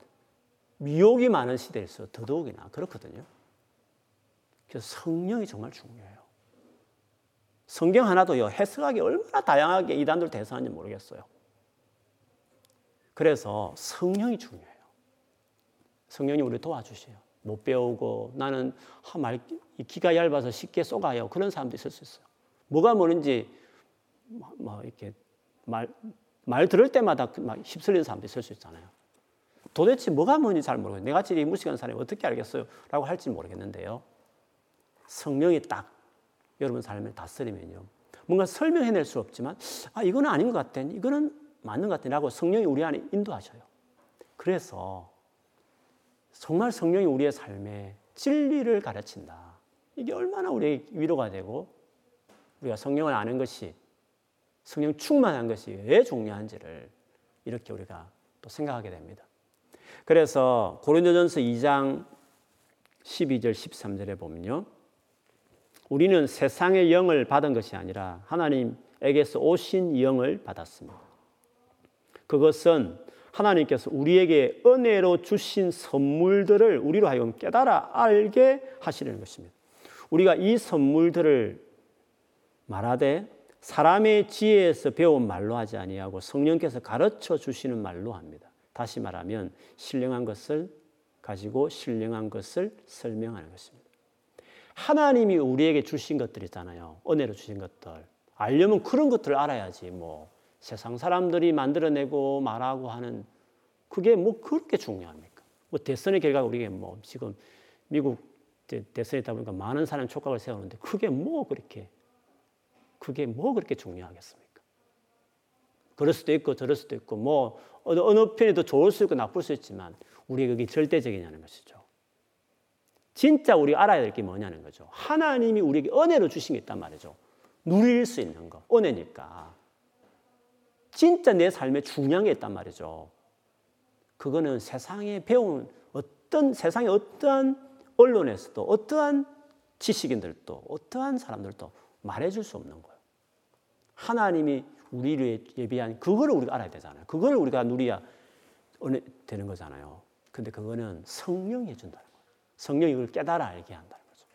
미혹이 많은 시대에서 더더욱이나 그렇거든요. 그래서 성령이 정말 중요해요. 성경 하나도요, 해석하기 얼마나 다양하게 이단들 대사하는지 모르겠어요. 그래서 성령이 중요해요. 성령이 우리 도와주세요. 못 배우고 나는 말, 기가 얇아서 쉽게 쏘가요. 그런 사람도 있을 수 있어요. 뭐가 뭐는지 뭐 이렇게 말, 말 들을 때마다 그막 휩쓸리는 사람도 있을 수 있잖아요. 도대체 뭐가 뭔지 잘 모르겠어요. 내가 이 무식한 사람이 어떻게 알겠어요? 라고 할지 모르겠는데요. 성령이 딱 여러분 삶을 다스리면요. 뭔가 설명해낼 수 없지만, 아, 이거는 아닌 것 같아. 이거는 맞는 것 같아. 라고 성령이 우리 안에 인도하셔요. 그래서 정말 성령이 우리의 삶에 진리를 가르친다. 이게 얼마나 우리의 위로가 되고, 우리가 성령을 아는 것이, 성령 충만한 것이 왜 중요한지를 이렇게 우리가 또 생각하게 됩니다. 그래서 고린도전서 2장 12절 13절에 보면요. 우리는 세상의 영을 받은 것이 아니라 하나님에게서 오신 영을 받았습니다. 그것은 하나님께서 우리에게 은혜로 주신 선물들을 우리로 하여금 깨달아 알게 하시는 것입니다. 우리가 이 선물들을 말하되 사람의 지혜에서 배운 말로 하지 아니하고 성령께서 가르쳐 주시는 말로 합니다. 다시 말하면 신령한 것을 가지고 신령한 것을 설명하는 것입니다. 하나님이 우리에게 주신 것들 있잖아요. 은혜로 주신 것들. 알려면 그런 것들을 알아야지 뭐 세상 사람들이 만들어내고 말하고 하는 그게 뭐 그렇게 중요합니까? 뭐 대선의 결과가 우리에게 뭐 지금 미국 대선에 있다 보니까 많은 사람 촉각을 세우는데 그게 뭐 그렇게 그게 뭐 그렇게 중요하겠습니까? 그럴 수도 있고 저럴 수도 있고 뭐 어느, 어느 편이 더 좋을 수 있고 나쁠 수 있지만 우리가 그게 절대적이냐는 것이죠. 진짜 우리가 알아야 될 게 뭐냐는 거죠. 하나님이 우리에게 은혜로 주신 게 있단 말이죠. 누릴 수 있는 거, 은혜니까. 진짜 내 삶에 중요한 게 있단 말이죠. 그거는 세상에 배운 어떤 세상의 어떠한 언론에서도 어떠한 지식인들도 어떠한 사람들도 말해줄 수 없는 거예요. 하나님이 우리를 예비한 그거를 우리가 알아야 되잖아요. 그거를 우리가 누려야 되는 거잖아요. 근데 그거는 성령이 해준다는 거예요. 성령이 이걸 깨달아 알게 한다는 거죠.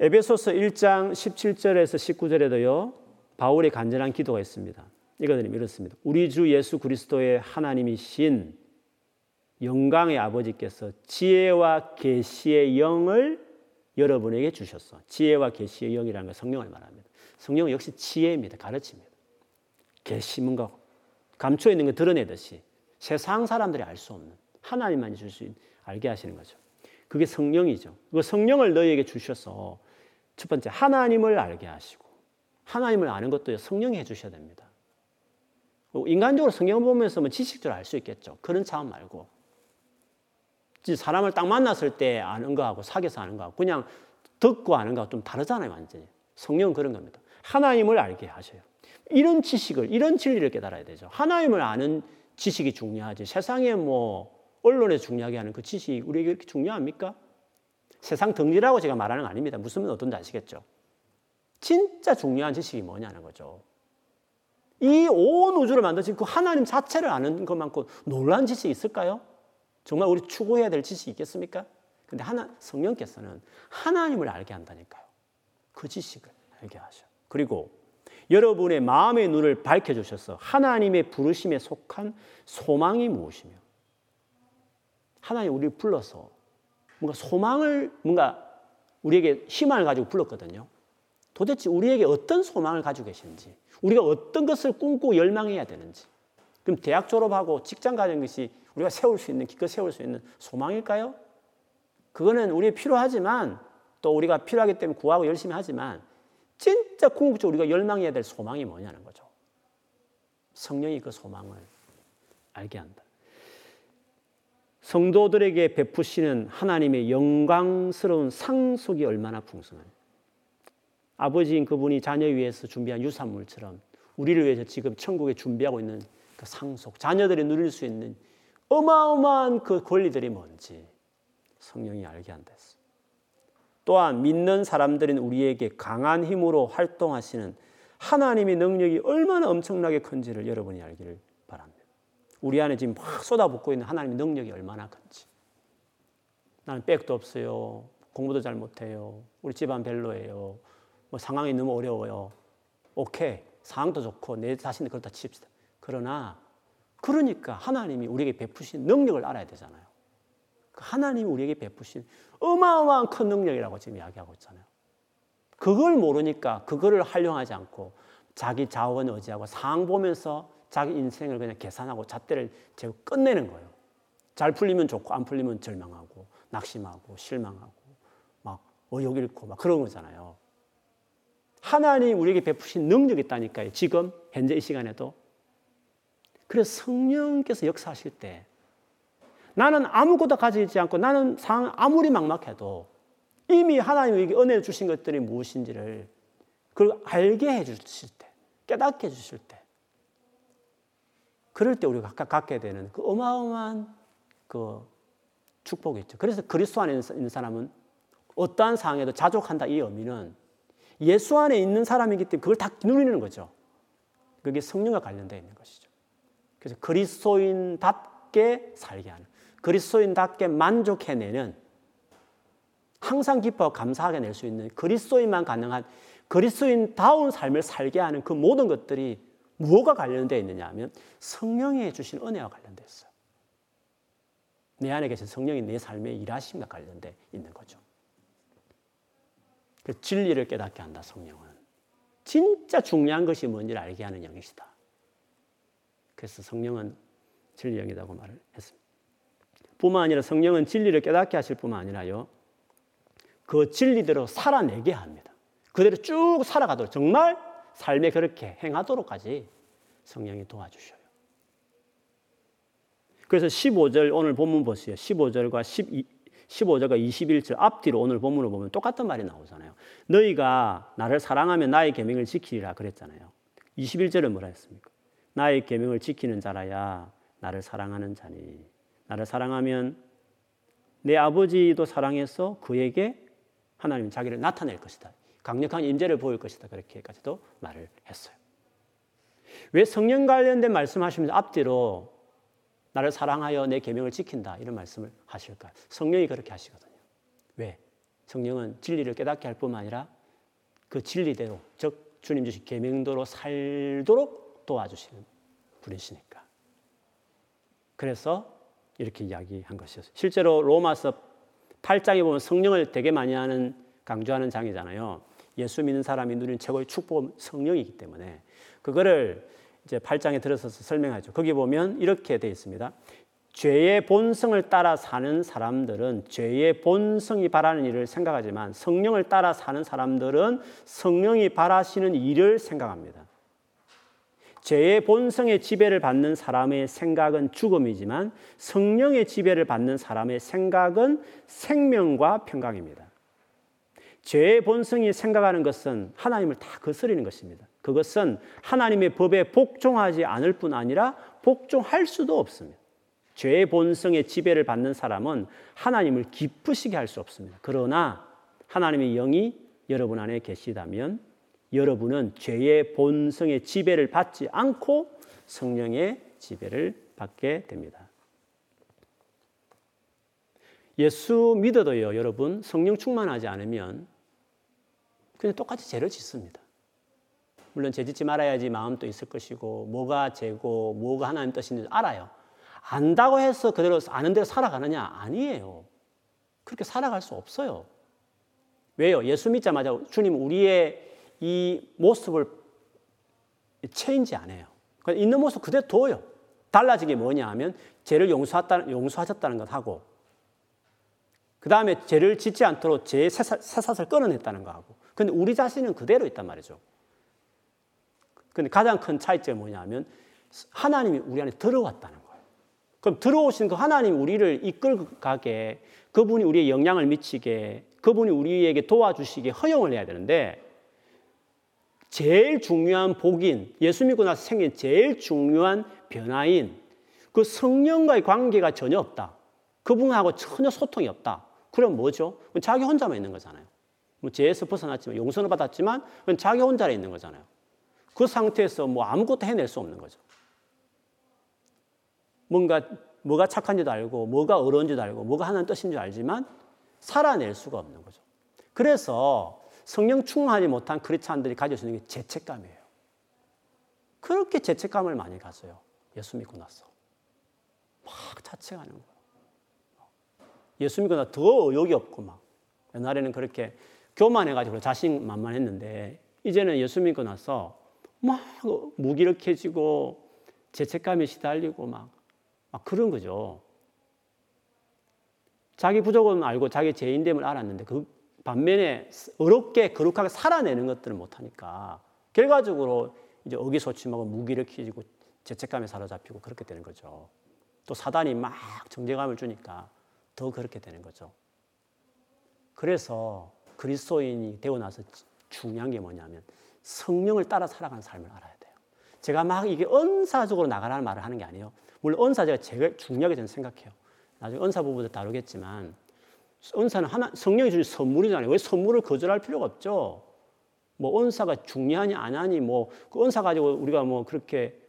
에베소서 1장 17절에서 19절에도요. 바울의 간절한 기도가 있습니다. 이거는 이렇습니다. 우리 주 예수 그리스도의 하나님이신 영광의 아버지께서 지혜와 계시의 영을 여러분에게 주셨어. 지혜와 계시의 영이라는 건 성령을 말합니다. 성령은 역시 지혜입니다. 가르칩니다. 계시 뭔가 감춰 있는 거 드러내듯이 세상 사람들이 알 수 없는 하나님만이 줄수 알게 하시는 거죠. 그게 성령이죠. 그 성령을 너희에게 주셔서 첫 번째 하나님을 알게 하시고 하나님을 아는 것도 성령이 해주셔야 됩니다. 인간적으로 성경 보면서 뭐 지식적으로 알 수 있겠죠. 그런 차원 말고 사람을 딱 만났을 때 아는 거하고 사귀어서 아는 거하고 그냥 듣고 아는 거하고 좀 다르잖아요, 완전히. 성령은 그런 겁니다. 하나님을 알게 하셔요. 이런 지식을, 이런 진리를 깨달아야 되죠. 하나님을 아는 지식이 중요하지. 세상에 뭐 언론에 중요하게 하는 그 지식이 우리에게 이렇게 중요합니까? 세상 덩리라고 제가 말하는 거 아닙니다. 무슨 말 어떤지 아시겠죠? 진짜 중요한 지식이 뭐냐는 거죠. 이 온 우주를 만드신 그 하나님 자체를 아는 것만큼 놀란 지식이 있을까요? 정말 우리 추구해야 될 지식이 있겠습니까? 근데 하나, 성령께서는 하나님을 알게 한다니까요. 그 지식을 알게 하셔. 그리고 여러분의 마음의 눈을 밝혀주셔서 하나님의 부르심에 속한 소망이 무엇이며 하나님 우리를 불러서 뭔가 소망을 뭔가 우리에게 희망을 가지고 불렀거든요. 도대체 우리에게 어떤 소망을 가지고 계시는지, 우리가 어떤 것을 꿈꾸고 열망해야 되는지. 그럼 대학 졸업하고 직장 가는 것이 우리가 세울 수 있는, 기껏 세울 수 있는 소망일까요? 그거는 우리에 필요하지만 또 우리가 필요하기 때문에 구하고 열심히 하지만 진짜 궁극적으로 우리가 열망해야 될 소망이 뭐냐는 거죠. 성령이 그 소망을 알게 한다. 성도들에게 베푸시는 하나님의 영광스러운 상속이 얼마나 풍성한 아버지인 그분이 자녀 위해서 준비한 유산물처럼 우리를 위해서 지금 천국에 준비하고 있는 그 상속, 자녀들이 누릴 수 있는 어마어마한 그 권리들이 뭔지 성령이 알게 한다 했어. 또한 믿는 사람들인 우리에게 강한 힘으로 활동하시는 하나님의 능력이 얼마나 엄청나게 큰지를 여러분이 알기를 바랍니다. 우리 안에 지금 막 쏟아붓고 있는 하나님의 능력이 얼마나 큰지. 나는 백도 없어요. 공부도 잘 못해요. 우리 집안 별로예요. 뭐 상황이 너무 어려워요. 오케이. 상황도 좋고 내 자신을 그렇다 칩시다. 그러나 그러니까 하나님이 우리에게 베푸신 능력을 알아야 되잖아요. 그 하나님이 우리에게 베푸신 어마어마한 큰 능력이라고 지금 이야기하고 있잖아요. 그걸 모르니까 그거를 활용하지 않고 자기 자원 의지하고 상황 보면서 자기 인생을 그냥 계산하고 잣대를 재고 끝내는 거예요. 잘 풀리면 좋고 안 풀리면 절망하고 낙심하고 실망하고 막 의욕 잃고 막 그런 거잖아요. 하나님 우리에게 베푸신 능력이 있다니까요. 지금 현재 이 시간에도. 그래서 성령께서 역사하실 때 나는 아무것도 가지지 않고 나는 상 아무리 막막해도 이미 하나님에게 은혜를 주신 것들이 무엇인지를 그걸 알게 해 주실 때, 깨닫게 해 주실 때, 그럴 때 우리가 갖게 되는 그 어마어마한 그 축복이 있죠. 그래서 그리스도 안에 있는 사람은 어떠한 상황에도 자족한다 이 의미는 예수 안에 있는 사람이기 때문에 그걸 다 누리는 거죠. 그게 성령과 관련되어 있는 것이죠. 그래서 그리스도인답게 살게 하는, 그리스도인답게 만족해내는, 항상 기뻐 감사하게 낼 수 있는 그리스도인만 가능한 그리스도인다운 삶을 살게 하는 그 모든 것들이 무엇과 관련되어 있느냐 하면 성령이 주신 은혜와 관련되어 있어요. 내 안에 계신 성령이 내 삶의 일하심과 관련되어 있는 거죠. 그 진리를 깨닫게 한다, 성령은. 진짜 중요한 것이 뭔지를 알게 하는 영이시다. 그래서 성령은 진리 영이라고 말을 했습니다. 뿐만 아니라 성령은 진리를 깨닫게 하실 뿐만 아니라요. 그 진리대로 살아내게 합니다. 그대로 쭉 살아가도록 정말 삶에 그렇게 행하도록까지 성령이 도와주셔요. 그래서 15절 오늘 본문 보세요. 15절과 12, 15절과 21절 앞뒤로 오늘 본문을 보면 똑같은 말이 나오잖아요. 너희가 나를 사랑하면 나의 계명을 지키리라 그랬잖아요. 21절은 뭐라 했습니까? 나의 계명을 지키는 자라야 나를 사랑하는 자니 나를 사랑하면 내 아버지도 사랑해서 그에게 하나님 자기를 나타낼 것이다. 강력한 임재를 보일 것이다. 그렇게까지도 말을 했어요. 왜 성령 관련된 말씀하시면서 앞뒤로 나를 사랑하여 내 계명을 지킨다 이런 말씀을 하실까? 성령이 그렇게 하시거든요. 왜? 성령은 진리를 깨닫게 할 뿐만 아니라 그 진리대로 즉 주님 주신 계명대로 살도록 도와주시는 분이시니까. 그래서 이렇게 이야기한 것이었어요. 실제로 로마서 8장에 보면 성령을 되게 많이 하는 강조하는 장이잖아요. 예수 믿는 사람이 누리는 최고의 축복은 성령이기 때문에 그거를 이제 8장에 들어서서 설명하죠. 거기 보면 이렇게 되어 있습니다. 죄의 본성을 따라 사는 사람들은 죄의 본성이 바라는 일을 생각하지만 성령을 따라 사는 사람들은 성령이 바라시는 일을 생각합니다. 죄의 본성의 지배를 받는 사람의 생각은 죽음이지만 성령의 지배를 받는 사람의 생각은 생명과 평강입니다. 죄의 본성이 생각하는 것은 하나님을 다 거스리는 것입니다. 그것은 하나님의 법에 복종하지 않을 뿐 아니라 복종할 수도 없습니다. 죄의 본성의 지배를 받는 사람은 하나님을 기쁘시게 할 수 없습니다. 그러나 하나님의 영이 여러분 안에 계시다면 여러분은 죄의 본성의 지배를 받지 않고 성령의 지배를 받게 됩니다. 예수 믿어도요, 여러분, 성령 충만하지 않으면 그냥 똑같이 죄를 짓습니다. 물론 죄 짓지 말아야지 마음도 있을 것이고, 뭐가 죄고, 뭐가 하나님 뜻인지 알아요. 안다고 해서 그대로 아는 대로 살아가느냐? 아니에요. 그렇게 살아갈 수 없어요. 왜요? 예수 믿자마자 주님 우리의 이 모습을 체인지 안 해요. 있는 모습 그대로 둬요. 달라진 게 뭐냐 하면 죄를 용서하다, 용서하셨다는 것 하고 그 다음에 죄를 짓지 않도록 죄의 새삿을 끊어냈다는 거 하고 근데 우리 자신은 그대로 있단 말이죠. 근데 가장 큰 차이점이 뭐냐면 하나님이 우리 안에 들어왔다는 거예요. 그럼 들어오신 그 하나님 우리를 이끌 가게 그분이 우리의 영향을 미치게 그분이 우리에게 도와주시게 허용을 해야 되는데 제일 중요한 복인 예수 믿고 나서 생긴 제일 중요한 변화인 그 성령과의 관계가 전혀 없다. 그분하고 전혀 소통이 없다. 그럼 뭐죠? 자기 혼자만 있는 거잖아요. 뭐 죄에서 벗어났지만 용서를 받았지만 자기 혼자 있는 거잖아요. 그 상태에서 뭐 아무것도 해낼 수 없는 거죠. 뭔가 뭐가 착한지도 알고 뭐가 어려운지도 알고 뭐가 하나님 뜻인 줄 알지만 살아낼 수가 없는 거죠. 그래서 성령 충만하지 못한 크리스찬들이 가질 수 있는 게 죄책감이에요. 그렇게 죄책감을 많이 가져요. 예수 믿고 나서. 막 자책하는 거예요. 예수 믿고 나서 더 의욕이 없고 막. 옛날에는 그렇게 교만해가지고 자신만만했는데 이제는 예수 믿고 나서 막 무기력해지고 죄책감에 시달리고 막, 막 그런 거죠. 자기 부족은 알고 자기 죄인됨을 알았는데 그 반면에 어렵게 거룩하게 살아내는 것들을 못하니까 결과적으로 이제 어기소침하고 무기력해지고 죄책감에 사로잡히고 그렇게 되는 거죠. 또 사단이 막 정죄감을 주니까 더 그렇게 되는 거죠. 그래서 그리스도인이 되고 나서 중요한 게 뭐냐면 성령을 따라 살아가는 삶을 알아야 돼요. 제가 막 이게 은사적으로 나가라는 말을 하는 게 아니에요. 물론 은사 제가 제일 중요하게 저는 생각해요. 나중에 은사 부분도 다루겠지만 은사는 하나 성령이 주신 선물이잖아요. 왜 선물을 거절할 필요가 없죠? 뭐 은사가 중요하니 안 하니 뭐그 은사 가지고 우리가 뭐 그렇게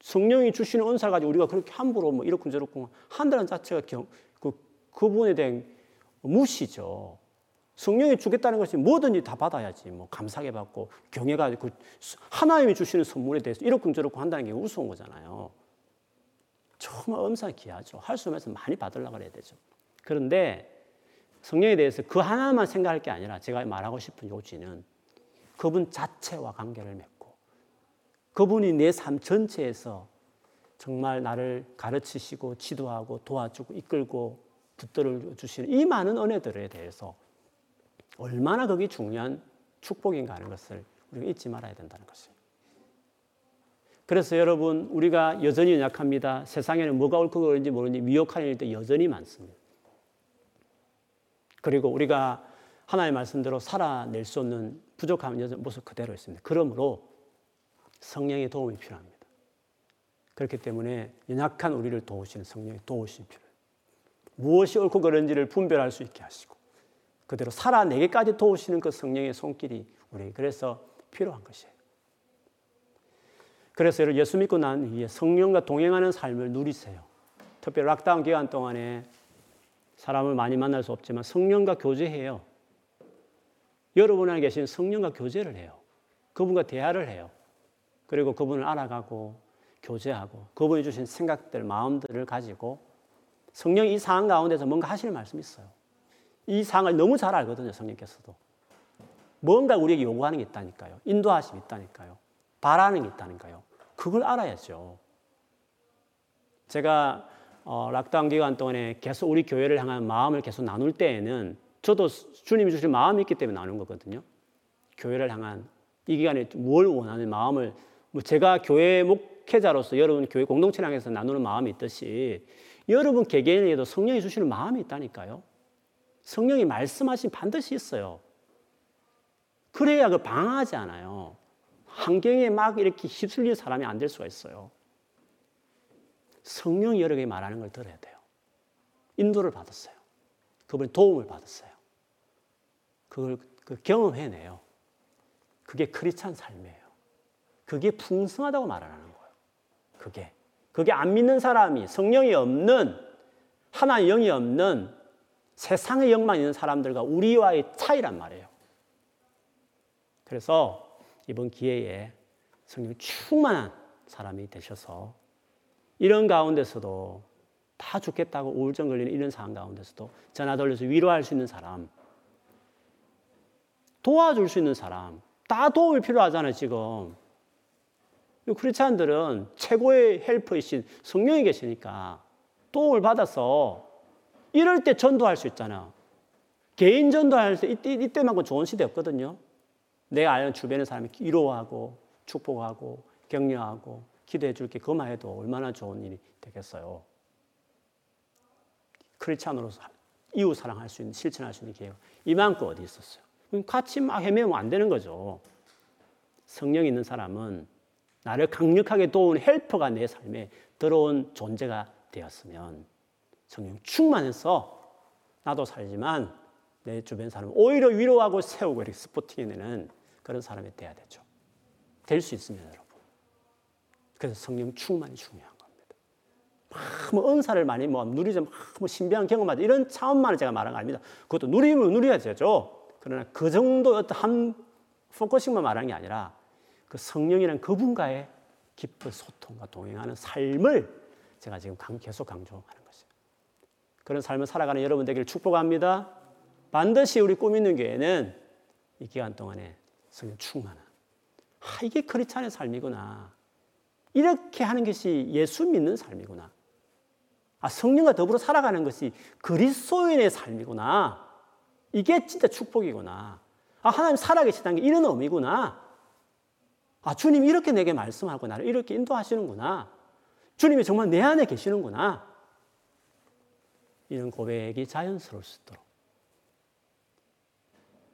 성령이 주시는 은사 가지고 우리가 그렇게 함부로 뭐 이렇고 저렇고 한다는 자체가 경, 그 그분에 대한 무시죠. 성령이 주겠다는 것이 뭐든지 다 받아야지. 뭐 감사하게 받고 경외가 그 하나님이 주시는 선물에 대해서 이렇고 저렇고 한다는 게 우스운 거잖아요. 정말 엄청 귀하죠. 할 수 없으면 많이 받으려고 그래야 되죠. 그런데 성령에 대해서 그 하나만 생각할 게 아니라 제가 말하고 싶은 요지는 그분 자체와 관계를 맺고 그분이 내 삶 전체에서 정말 나를 가르치시고 지도하고 도와주고 이끌고 붙들어 주시는 이 많은 은혜들에 대해서 얼마나 그게 중요한 축복인가 하는 것을 우리가 잊지 말아야 된다는 것입니다. 그래서 여러분 우리가 여전히 연약합니다. 세상에는 뭐가 옳고 그른지 모르니 미혹한 일도 여전히 많습니다. 그리고 우리가 하나의 말씀대로 살아낼 수 없는 부족한 여전 모습 그대로 있습니다. 그러므로 성령의 도움이 필요합니다. 그렇기 때문에 연약한 우리를 도우시는 성령의 도우심이 필요해요. 무엇이 옳고 그른지를 분별할 수 있게 하시고 그대로 살아내기까지 도우시는 그 성령의 손길이 우리 그래서 필요한 것이에요. 그래서 예수 믿고 난 이후에 성령과 동행하는 삶을 누리세요. 특별히 락다운 기간 동안에 사람을 많이 만날 수 없지만 성령과 교제해요. 여러분 안에 계신 성령과 교제를 해요. 그분과 대화를 해요. 그리고 그분을 알아가고 교제하고 그분이 주신 생각들, 마음들을 가지고 성령이 이 상황 가운데서 뭔가 하실 말씀이 있어요. 이 상황을 너무 잘 알거든요, 성령께서도. 뭔가 우리에게 요구하는 게 있다니까요. 인도하심이 있다니까요. 바라는 게 있다니까요. 그걸 알아야죠. 제가 어, 락다운 기간 동안에 계속 우리 교회를 향한 마음을 계속 나눌 때에는 저도 주님이 주신 마음이 있기 때문에 나눈 거거든요. 교회를 향한 이 기간에 뭘 원하는 마음을 뭐 제가 교회 목회자로서 여러분 교회 공동체를 향해서 나누는 마음이 있듯이 여러분 개개인에게도 성령이 주시는 마음이 있다니까요. 성령이 말씀하신 반드시 있어요. 그래야 그 방하지 않아요. 환경에 막 이렇게 휩쓸린 사람이 안 될 수가 있어요. 성령이 여러 개 말하는 걸 들어야 돼요. 인도를 받았어요. 그분의 도움을 받았어요. 그걸 그 경험해내요. 그게 크리스찬 삶이에요. 그게 풍성하다고 말하는 거예요. 그게. 그게 안 믿는 사람이 성령이 없는 하나의 영이 없는 세상의 영만 있는 사람들과 우리와의 차이란 말이에요. 그래서 이번 기회에 성령 충만한 사람이 되셔서 이런 가운데서도 다 죽겠다고 우울증 걸리는 이런 상황 가운데서도 전화 돌려서 위로할 수 있는 사람, 도와줄 수 있는 사람, 다 도움이 필요하잖아요, 지금. 크리스찬들은 최고의 헬퍼이신 성령이 계시니까 도움을 받아서 이럴 때 전도할 수 있잖아. 개인 전도할 때 이때, 이때만큼 좋은 시대였거든요. 내가 아는 주변의 사람이 위로하고 축복하고 격려하고 기도해 줄게 그만 해도 얼마나 좋은 일이 되겠어요. 크리스찬으로서 이웃 사랑할 수 있는 실천할 수 있는 기회가 이만큼 어디 있었어요. 같이 막 헤매면 안 되는 거죠. 성령 있는 사람은 나를 강력하게 도운 헬퍼가 내 삶에 들어온 존재가 되었으면 성령 충만해서 나도 살지만 내 주변 사람 오히려 위로하고 세우고 이렇게 스포팅해내는 그런 사람이 돼야 되죠. 될 수 있습니다, 여러분. 그래서 성령 충만이 중요한 겁니다. 뭐 은사를 많이 뭐 누리자, 뭐 신비한 경험하자 이런 차원만을 제가 말한 거 아닙니다. 그것도 누리면 누려야 되죠. 그러나 그 정도 어떤 한 focusing만 말하는 게 아니라 그 성령이란 그분과의 깊은 소통과 동행하는 삶을 제가 지금 계속 강조하는. 그런 삶을 살아가는 여러분 되기를 축복합니다. 반드시 우리 꿈 있는 교회는 이 기간 동안에 성령 충만한 아, 이게 크리스찬의 삶이구나. 이렇게 하는 것이 예수 믿는 삶이구나. 아, 성령과 더불어 살아가는 것이 그리스도인의 삶이구나. 이게 진짜 축복이구나. 아, 하나님 살아계시다는 게 이런 의미구나. 아, 주님 이렇게 내게 말씀하고 나를 이렇게 인도하시는구나. 주님이 정말 내 안에 계시는구나. 이런 고백이 자연스러울 수 있도록.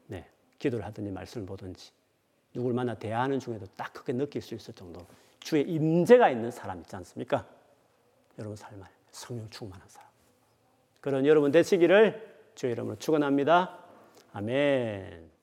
네. 기도를 하든지 말씀을 보든지 누굴 만나 대하는 중에도 딱 크게 느낄 수 있을 정도로 주의 임재가 있는 사람 있지 않습니까? 여러분 삶 안에 성령 충만한 사람. 그런 여러분 되시기를 주의 이름으로 축원합니다. 아멘.